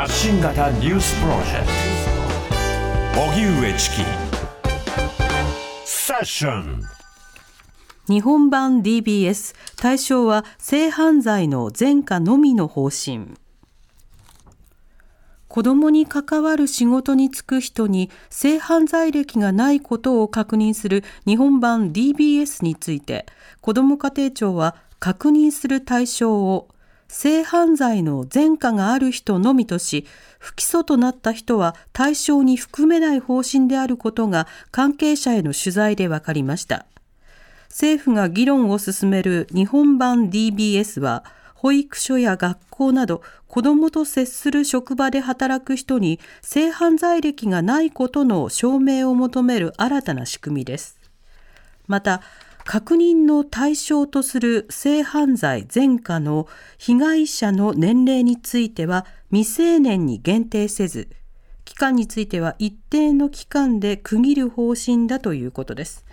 発信型ニュースプロジェクト。荻上チキ。セッション。日本版 DBS 対象は性犯罪の前科のみの方針。子どもに関わる仕事に就く人に性犯罪歴がないことを確認する日本版 DBS について子ども家庭庁は確認する対象を性犯罪の前科がある人のみとし不起訴となった人は対象に含めない方針であることが関係者への取材で分かりました。政府が議論を進める日本版 DBS は保育所や学校など子どもと接する職場で働く人に性犯罪歴がないことの証明を求める新たな仕組みです。また確認の対象とする性犯罪前科の被害者の年齢については未成年に限定せず期間については一定の期間で区切る方針だということです。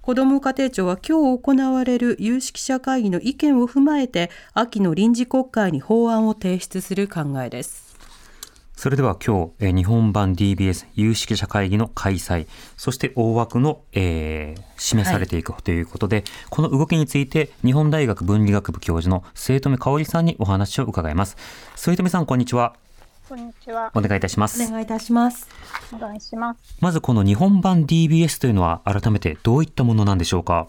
子ども家庭庁は今日行われる有識者会議の意見を踏まえて秋の臨時国会に法案を提出する考えです。それでは今日、日本版 DBS 有識者会議の開催、そして大枠の、えー、示されていくということで、はい、この動きについて日本大学文理学部教授の末富香織さんにお話を伺います。末富さん、こんにちは。こんにちは。お願いいたします。お願いいたします。お願いします。まずこの日本版 DBS というのは改めてどういったものなんでしょうか？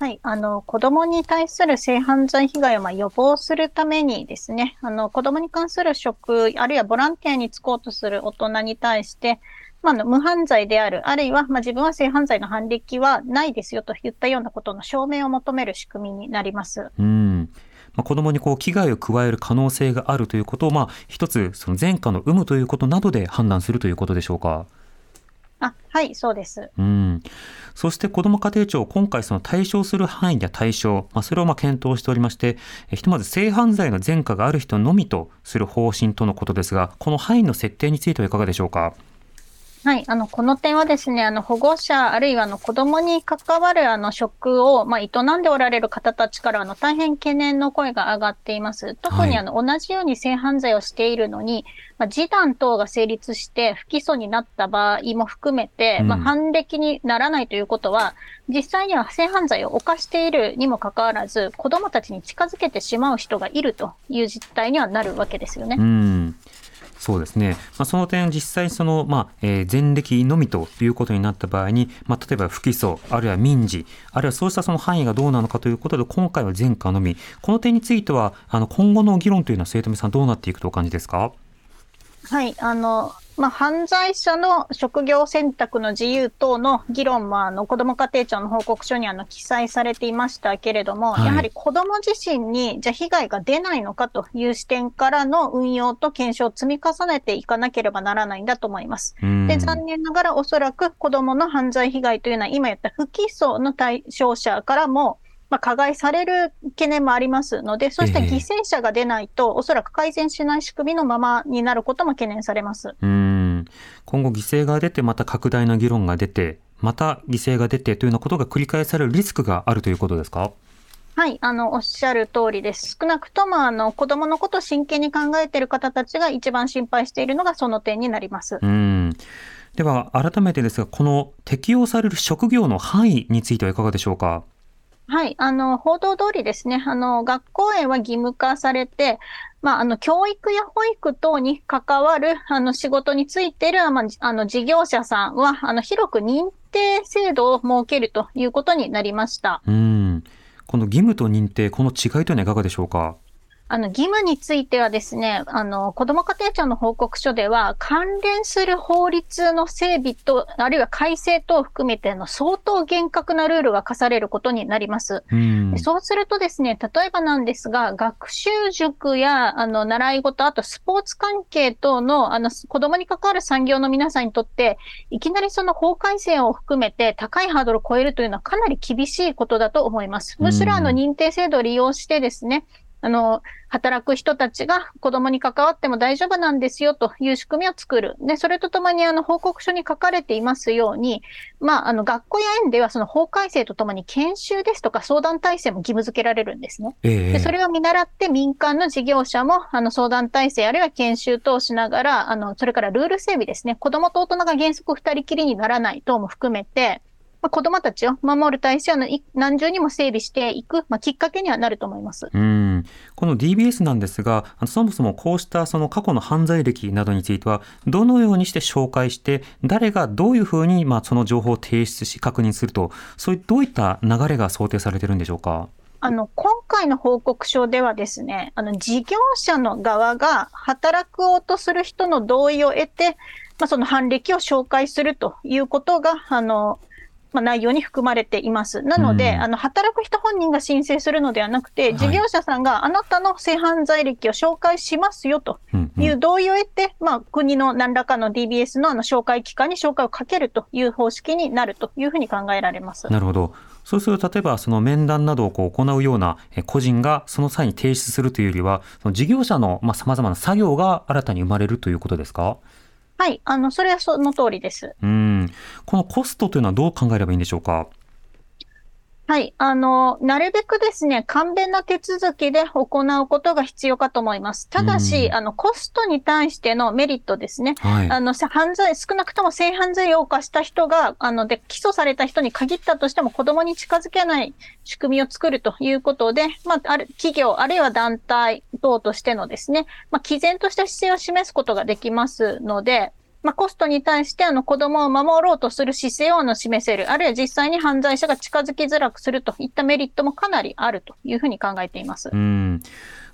はい。あの、子供に対する性犯罪被害をま予防するためにですね、あの、子供に関する職、あるいはボランティアに就こうとする大人に対して、まあ、の無犯罪である、あるいは、ま、自分は性犯罪の犯歴はないですよといったようなことの証明を求める仕組みになります。うんまあ、子供にこう危害を加える可能性があるということを、まあ、一つその前科の有無ということなどで判断するということでしょうか。あはい、そうです。うん。そして子ども家庭庁、今回その対象する範囲や対象、まあ、それをまあ検討しておりまして、ひとまず性犯罪の前科がある人のみとする方針とのことですが、この範囲の設定についてはいかがでしょうか？はい、あの、この点はですね、あの、保護者、あるいはあの、子供に関わるあの、職を、まあ、営んでおられる方たちから、あの、大変懸念の声が上がっています。特にあの、はい、同じように性犯罪をしているのに、まあ、示談等が成立して不起訴になった場合も含めて、うん、まあ、犯歴にならないということは、実際には性犯罪を犯しているにもかかわらず、子供たちに近づけてしまう人がいるという実態にはなるわけですよね。うんそうですね、まあ、その点、実際その、まあえー、前歴のみということになった場合に、まあ、例えば不起訴、あるいは民事、あるいはそうしたその範囲がどうなのかということで、今回は前科のみ、この点については、あの今後の議論というのは、末富さん、どうなっていくとお感じですか？はい、あの、まあ、犯罪者の職業選択の自由等の議論も、あの、子ども家庭庁の報告書にあの、記載されていましたけれども、はい、やはり子ども自身に、じゃ被害が出ないのかという視点からの運用と検証を積み重ねていかなければならないんだと思います。で、残念ながらおそらく子どもの犯罪被害というのは、今言った不起訴の対象者からも、まあ、加害される懸念もありますので、そうした犠牲者が出ないと、おそらく改善しない仕組みのままになることも懸念されます。うん今後、犠牲が出て、また拡大の議論が出て、また犠牲が出てというようなことが繰り返されるリスクがあるということですか？はい、あの、おっしゃる通りです。少なくとも、あの、子供のことを真剣に考えている方たちが一番心配しているのがその点になります。うんでは、改めてですが、この適用される職業の範囲についてはいかがでしょうか？はい。あの、報道通りですね。あの、学校園は義務化されて、まあ、あの、教育や保育等に関わる、あの、仕事についている、まあ、あの、事業者さんは、あの、広く認定制度を設けるということになりました。うん。この義務と認定、この違いというのはいかがでしょうか？あの、義務についてはですね、あの、子ども家庭庁の報告書では、関連する法律の整備と、あるいは改正等を含めての相当厳格なルールが課されることになります。うそうするとですね、例えばなんですが、学習塾や、あの、習い事、あとスポーツ関係等の、あの、子供に関わる産業の皆さんにとって、いきなりその法改正を含めて高いハードルを超えるというのはかなり厳しいことだと思います。むしろあの、認定制度を利用してですね、あの、働く人たちが子供に関わっても大丈夫なんですよという仕組みを作る。で、それとともにあの報告書に書かれていますように、まあ、あの学校や園ではその法改正とともに研修ですとか相談体制も義務付けられるんですね。ええで、それを見習って民間の事業者もあの相談体制あるいは研修等をしながら、あの、それからルール整備ですね。子供と大人が原則二人きりにならない等も含めて、まあ、子供たちを守る体制を何重にも整備していく、まあ、きっかけにはなると思います。うんこの DBS なんですが、そもそもこうしたその過去の犯罪歴などについては、どのようにして紹介して、誰がどういうふうにまあその情報を提出し確認すると、そういうどういった流れが想定されてるんでしょうか？あの、今回の報告書ではですね、あの、事業者の側が働こうとする人の同意を得て、まあ、その犯歴を紹介するということが、あの、まあ、内容に含まれています。なので、うんあの、働く人本人が申請するのではなくて、はい事業者さんがあなたの性犯罪歴を紹介しますよという同意を得て、まあ、国の何らかの DBS のあの紹介機関に紹介をかけるという方式になるというふうに考えられます。なるほど。そうすると、例えばその面談などをこう行うようなえ個人がその際に提出するというよりは、その事業者のまあ様々な作業が新たに生まれるということですか？はい、あの、それはその通りです。うん。このコストというのはどう考えればいいんでしょうか？はい。あの、なるべくですね、簡便な手続きで行うことが必要かと思います。ただし、うんあの、コストに対してのメリットですね。はい。あの、さ犯罪、少なくとも性犯罪を犯した人が、あの、で、起訴された人に限ったとしても子供に近づけない仕組みを作るということで、まあ、ある、企業、あるいは団体等としてのですね、まあ、毅然とした姿勢を示すことができますので、まあ、コストに対してあの子供を守ろうとする姿勢をあの示せる、あるいは実際に犯罪者が近づきづらくするといったメリットもかなりあるというふうに考えていますう。ん。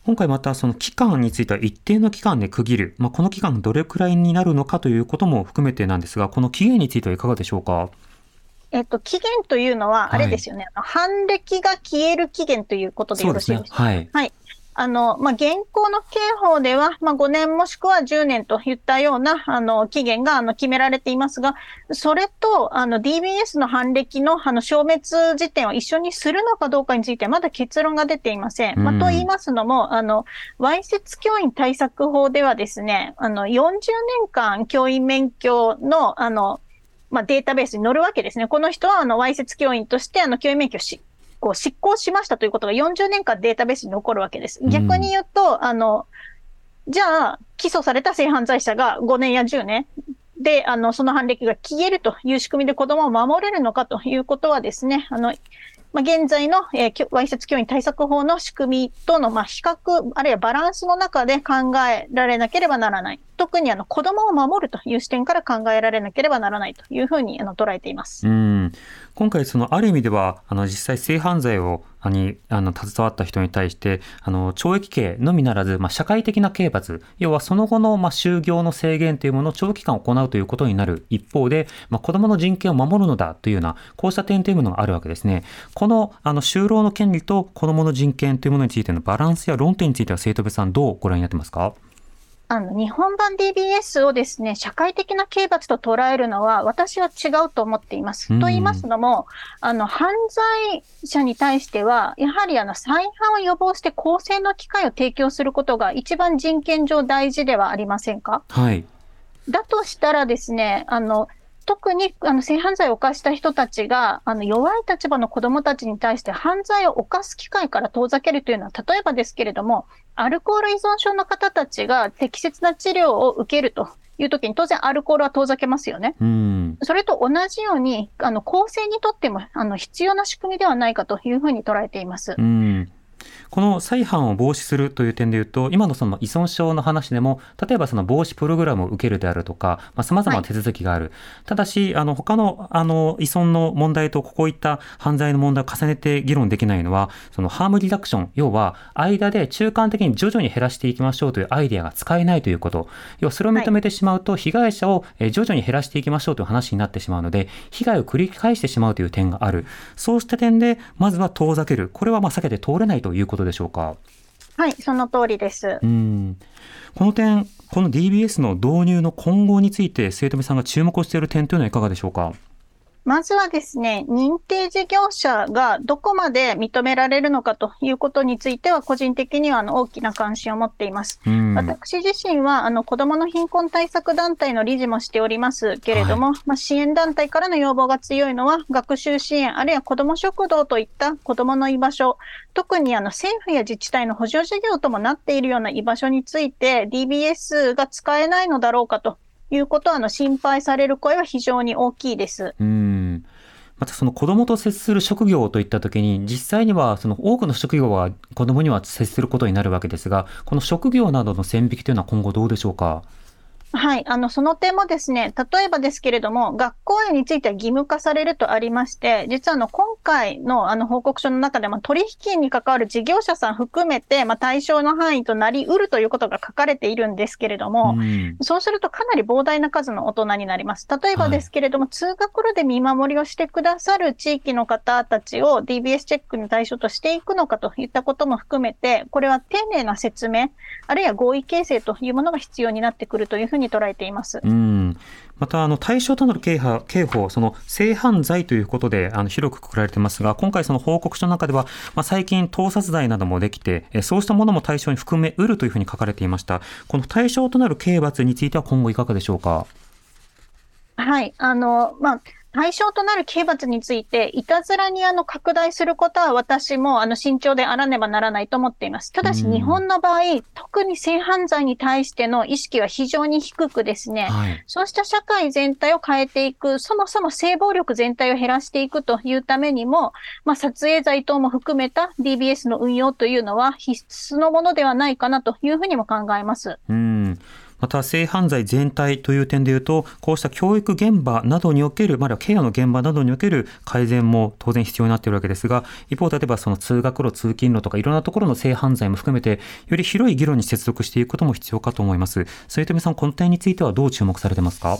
今回またその期間については一定の期間で区切る。まあ、この期間がどれくらいになるのかということも含めてなんですが、この期限についてはいかがでしょうか？えっと、期限というのは、あれですよね、あの犯歴が消える期限ということでよろしいですか？はい。あの、まあ、現行の刑法では、まあ、5年もしくは10年といったような、あの、期限が、あの、決められていますが、それと、あの、DBS の犯歴の、あの、消滅時点を一緒にするのかどうかについては、まだ結論が出ていません。まあ、うんと言いますのも、あの、わいせつ教員対策法ではですね、あの、40年間教員免許の、あの、まあ、データベースに載るわけですね。この人は、あの、わいせつ教員として、あの、教員免許をし、こう、執行しましたということが40年間データベースに残るわけです。ん逆に言うと、あの、じゃあ、起訴された性犯罪者が5年や10年で、あの、その犯歴が消えるという仕組みで子供を守れるのかということはですね、あの、まあ、現在の、えーわいせつ教員対策法の仕組みとの、まあ、比較、あるいはバランスの中で考えられなければならない。特にあの子供を守るという視点から考えられなければならないというふうにあの捉えています。うん、今回、そのある意味ではあの実際、性犯罪をにあの携わった人に対してあの懲役刑のみならず、まあ、社会的な刑罰、要はその後の、まあ、就業の制限というものを長期間行うということになる一方で、まあ、子どもの人権を守るのだというような、こうした点というものがあるわけですね。このあの就労の権利と子どもの人権というものについてのバランスや論点については、生徒部さん、どうご覧になってますか？あの、日本版 DBS をですね、社会的な刑罰と捉えるのは、私は違うと思っています。うん。と言いますのも、あの、犯罪者に対しては、やはりあの、再犯を予防して公正の機会を提供することが一番人権上大事ではありませんか？はい、だとしたらですね、あの、特にあの性犯罪を犯した人たちが、あの弱い立場の子供たちに対して犯罪を犯す機会から遠ざけるというのは、例えばですけれども、アルコール依存症の方たちが適切な治療を受けるというときに、当然アルコールは遠ざけますよね。うんそれと同じように、あの、公正にとっても、あの、必要な仕組みではないかというふうに捉えています。うんこの再犯を防止するという点でいうと、今のその依存症の話でも、例えばその防止プログラムを受けるであるとか、まあ、様々な手続きがある。ただし、あの、他の、あの、依存の問題とこういった犯罪の問題を重ねて議論できないのは、そのハームリダクション、要は、間で中間的に徐々に減らしていきましょうというアイデアが使えないということ。要は、それを認めてしまうと、被害者をえー徐々に減らしていきましょうという話になってしまうので、被害を繰り返してしまうという点がある。そうした点で、まずは遠ざける。これはまあ避けて通れないということでしょうか？はい、その通りです。うんこの点、この DBS の導入の今後について、生徒さんが注目している点というのはいかがでしょうか？まずはですね、認定事業者がどこまで認められるのかということについては、個人的にはあの大きな関心を持っています。私自身は、あの、子供の貧困対策団体の理事もしておりますけれども、はい、まあ、支援団体からの要望が強いのは、学習支援、あるいは子供食堂といった子供の居場所、特にあの、政府や自治体の補助事業ともなっているような居場所について、DBS が使えないのだろうかということは、あの、心配される声は非常に大きいです。うんまたその子供と接する職業といったときに、実際にはその多くの職業は子どもには接することになるわけですが、この職業などの線引きというのは今後どうでしょうか？はい、あの、その点もですね、例えばですけれども、学校園については義務化されるとありまして、実はあの、今回のあの報告書の中でも取引に関わる事業者さん含めて、まあ、対象の範囲となりうるということが書かれているんですけれども、うん、そうするとかなり膨大な数の大人になります。例えばですけれども、はい、通学路で見守りをしてくださる地域の方たちを DBS チェックの対象としていくのかといったことも含めて、これは丁寧な説明、あるいは合意形成というものが必要になってくるというふうに捉えています。うんまたあの対象となる刑刑法、その性犯罪ということであの広くくくられていますが、今回、その報告書の中では、まあ、最近、盗撮罪などもできて、そうしたものも対象に含めうるというふうに書かれていました。この対象となる刑罰については今後いかがでしょうか？はい、あの、まあ、対象となる刑罰について、いたずらにあの拡大することは私もあの慎重であらねばならないと思っています。ただし日本の場合、特に性犯罪に対しての意識は非常に低くですね、はい、そうした社会全体を変えていく、そもそも性暴力全体を減らしていくというためにも、まあ、撮影罪等も含めた DBS の運用というのは必須のものではないかなというふうにも考えます。うんまた性犯罪全体という点でいうと、こうした教育現場などにおける、まだケアの現場などにおける改善も当然必要になっているわけですが、一方、例えばその通学路、通勤路とかいろんなところの性犯罪も含めて、より広い議論に接続していくことも必要かと思います。末富さん、この点についてはどう注目されてますか？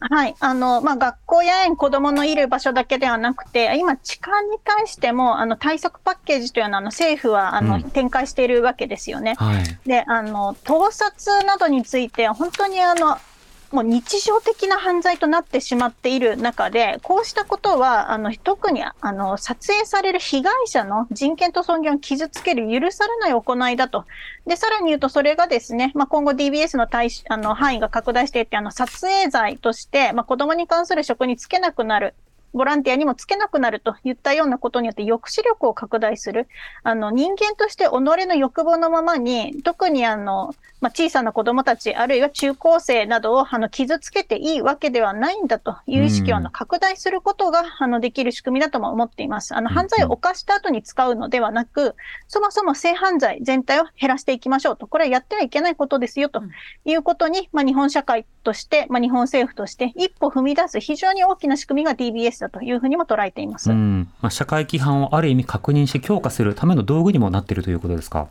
はい。あの、まあ、学校や園、子供のいる場所だけではなくて、今、痴漢に対しても、あの、対策パッケージというのは、あの、政府は、あの、うん、展開しているわけですよね。はい。で、あの、盗撮などについて、本当にあの、もう日常的な犯罪となってしまっている中で、こうしたことは、あの、特に、あの、撮影される被害者の人権と尊厳を傷つける許されない行いだと。で、さらに言うと、それがですね、まあ、今後 DBS の対あの、範囲が拡大していって、あの、撮影罪として、まあ、子供に関する職に就けなくなる。ボランティアにもつけなくなるといったようなことによって抑止力を拡大する。あの、人間として己の欲望のままに、特にあの、まあ、小さな子供たち、あるいは中高生などをあの傷つけていいわけではないんだという意識をあの拡大することがあのできる仕組みだとも思っています。あの犯罪を犯した後に使うのではなく、そもそも性犯罪全体を減らしていきましょうと、これはやってはいけないことですよということに、まあ、日本社会として、まあ、日本政府として一歩踏み出す非常に大きな仕組みが DBS だというふうにも捉えています。まあ、社会規範をある意味確認し強化するための道具にもなっているということですか？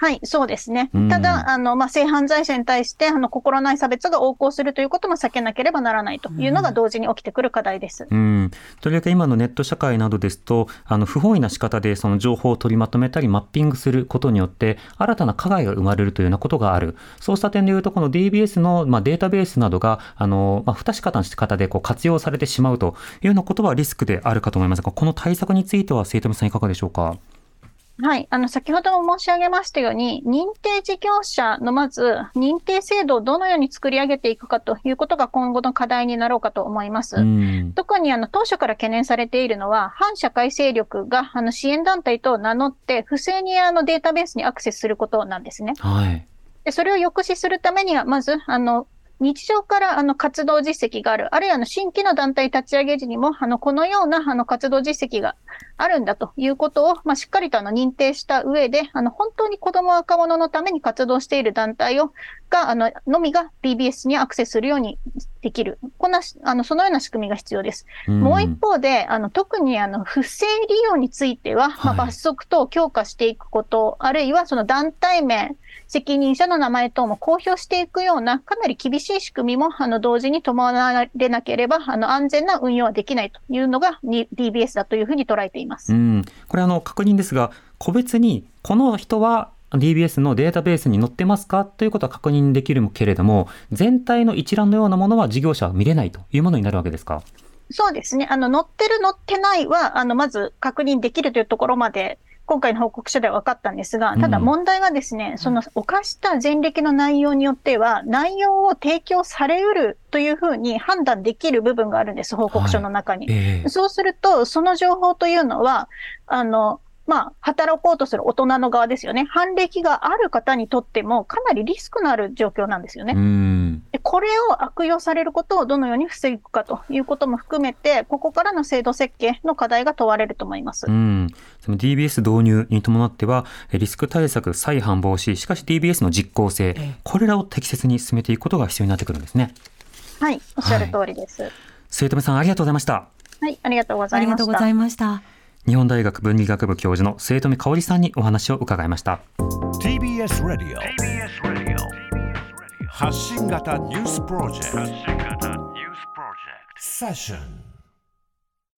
はい、そうですね。ただ、あの、まあ、性犯罪者に対して、あの、心ない差別が横行するということも避けなければならないというのが同時に起きてくる課題です。うん。とりわけ今のネット社会などですと、あの、不本意な仕方でその情報を取りまとめたり、マッピングすることによって、新たな加害が生まれるというようなことがある。そうした点でいうと、この DBS の、まあ、データベースなどが、あの、まあ、不確かな仕方でこう活用されてしまうというようなことはリスクであるかと思いますが、この対策については、生徒さんいかがでしょうか？はい。あの、先ほども申し上げましたように、認定事業者のまず、認定制度をどのように作り上げていくかということが今後の課題になろうかと思います。特に、あの、当初から懸念されているのは、反社会勢力が、あの、支援団体と名乗って、不正にあの、データベースにアクセスすることなんですね。はい。で、それを抑止するためには、まず、あの、日常からあの活動実績がある、あるいはあの新規の団体立ち上げ時にも、あのこのようなあの活動実績があるんだということを、まあ、しっかりとあの認定した上で、あの本当に子供若者のために活動している団体をが、あののみが BBS にアクセスするようにできる。こんな、あのそのような仕組みが必要です。うもう一方で、あの特にあの不正利用については、まあ、罰則等を強化していくこと、はい、あるいはその団体名、責任者の名前等も公表していくような、かなり厳しい仕組みも、あの、同時に伴われなければ、あの、安全な運用はできないというのが、DBS だというふうに捉えています。うん。これ、あの、確認ですが、個別に、この人は DBS のデータベースに載ってますか？ということは確認できるけれども、全体の一覧のようなものは事業者は見れないというものになるわけですか？そうですね。あの、乗ってる乗ってないは、あの、まず確認できるというところまで、今回の報告書では分かったんですが、ただ問題はですね、うん、その犯した前歴の内容によっては、内容を提供されうるというふうに判断できる部分があるんです、報告書の中に。はい。えー、そうすると、その情報というのは、あの、まあ、働こうとする大人の側ですよね。犯歴がある方にとっても、かなりリスクのある状況なんですよね。でこれを悪用されることをどのように防ぐかということも含めて、ここからの制度設計の課題が問われると思います。うん。その DBS 導入に伴っては、リスク対策、再犯防止、しかし DBS の実効性、これらを適切に進めていくことが必要になってくるんですね。はい、おっしゃる通りです。はい、末留さん、ありがとうございました。はい、ありがとうございました。日本大学文理学部教授の末富香織さんにお話を伺いました。TBS ラディオ発信型ニュースプロジェクト。セッション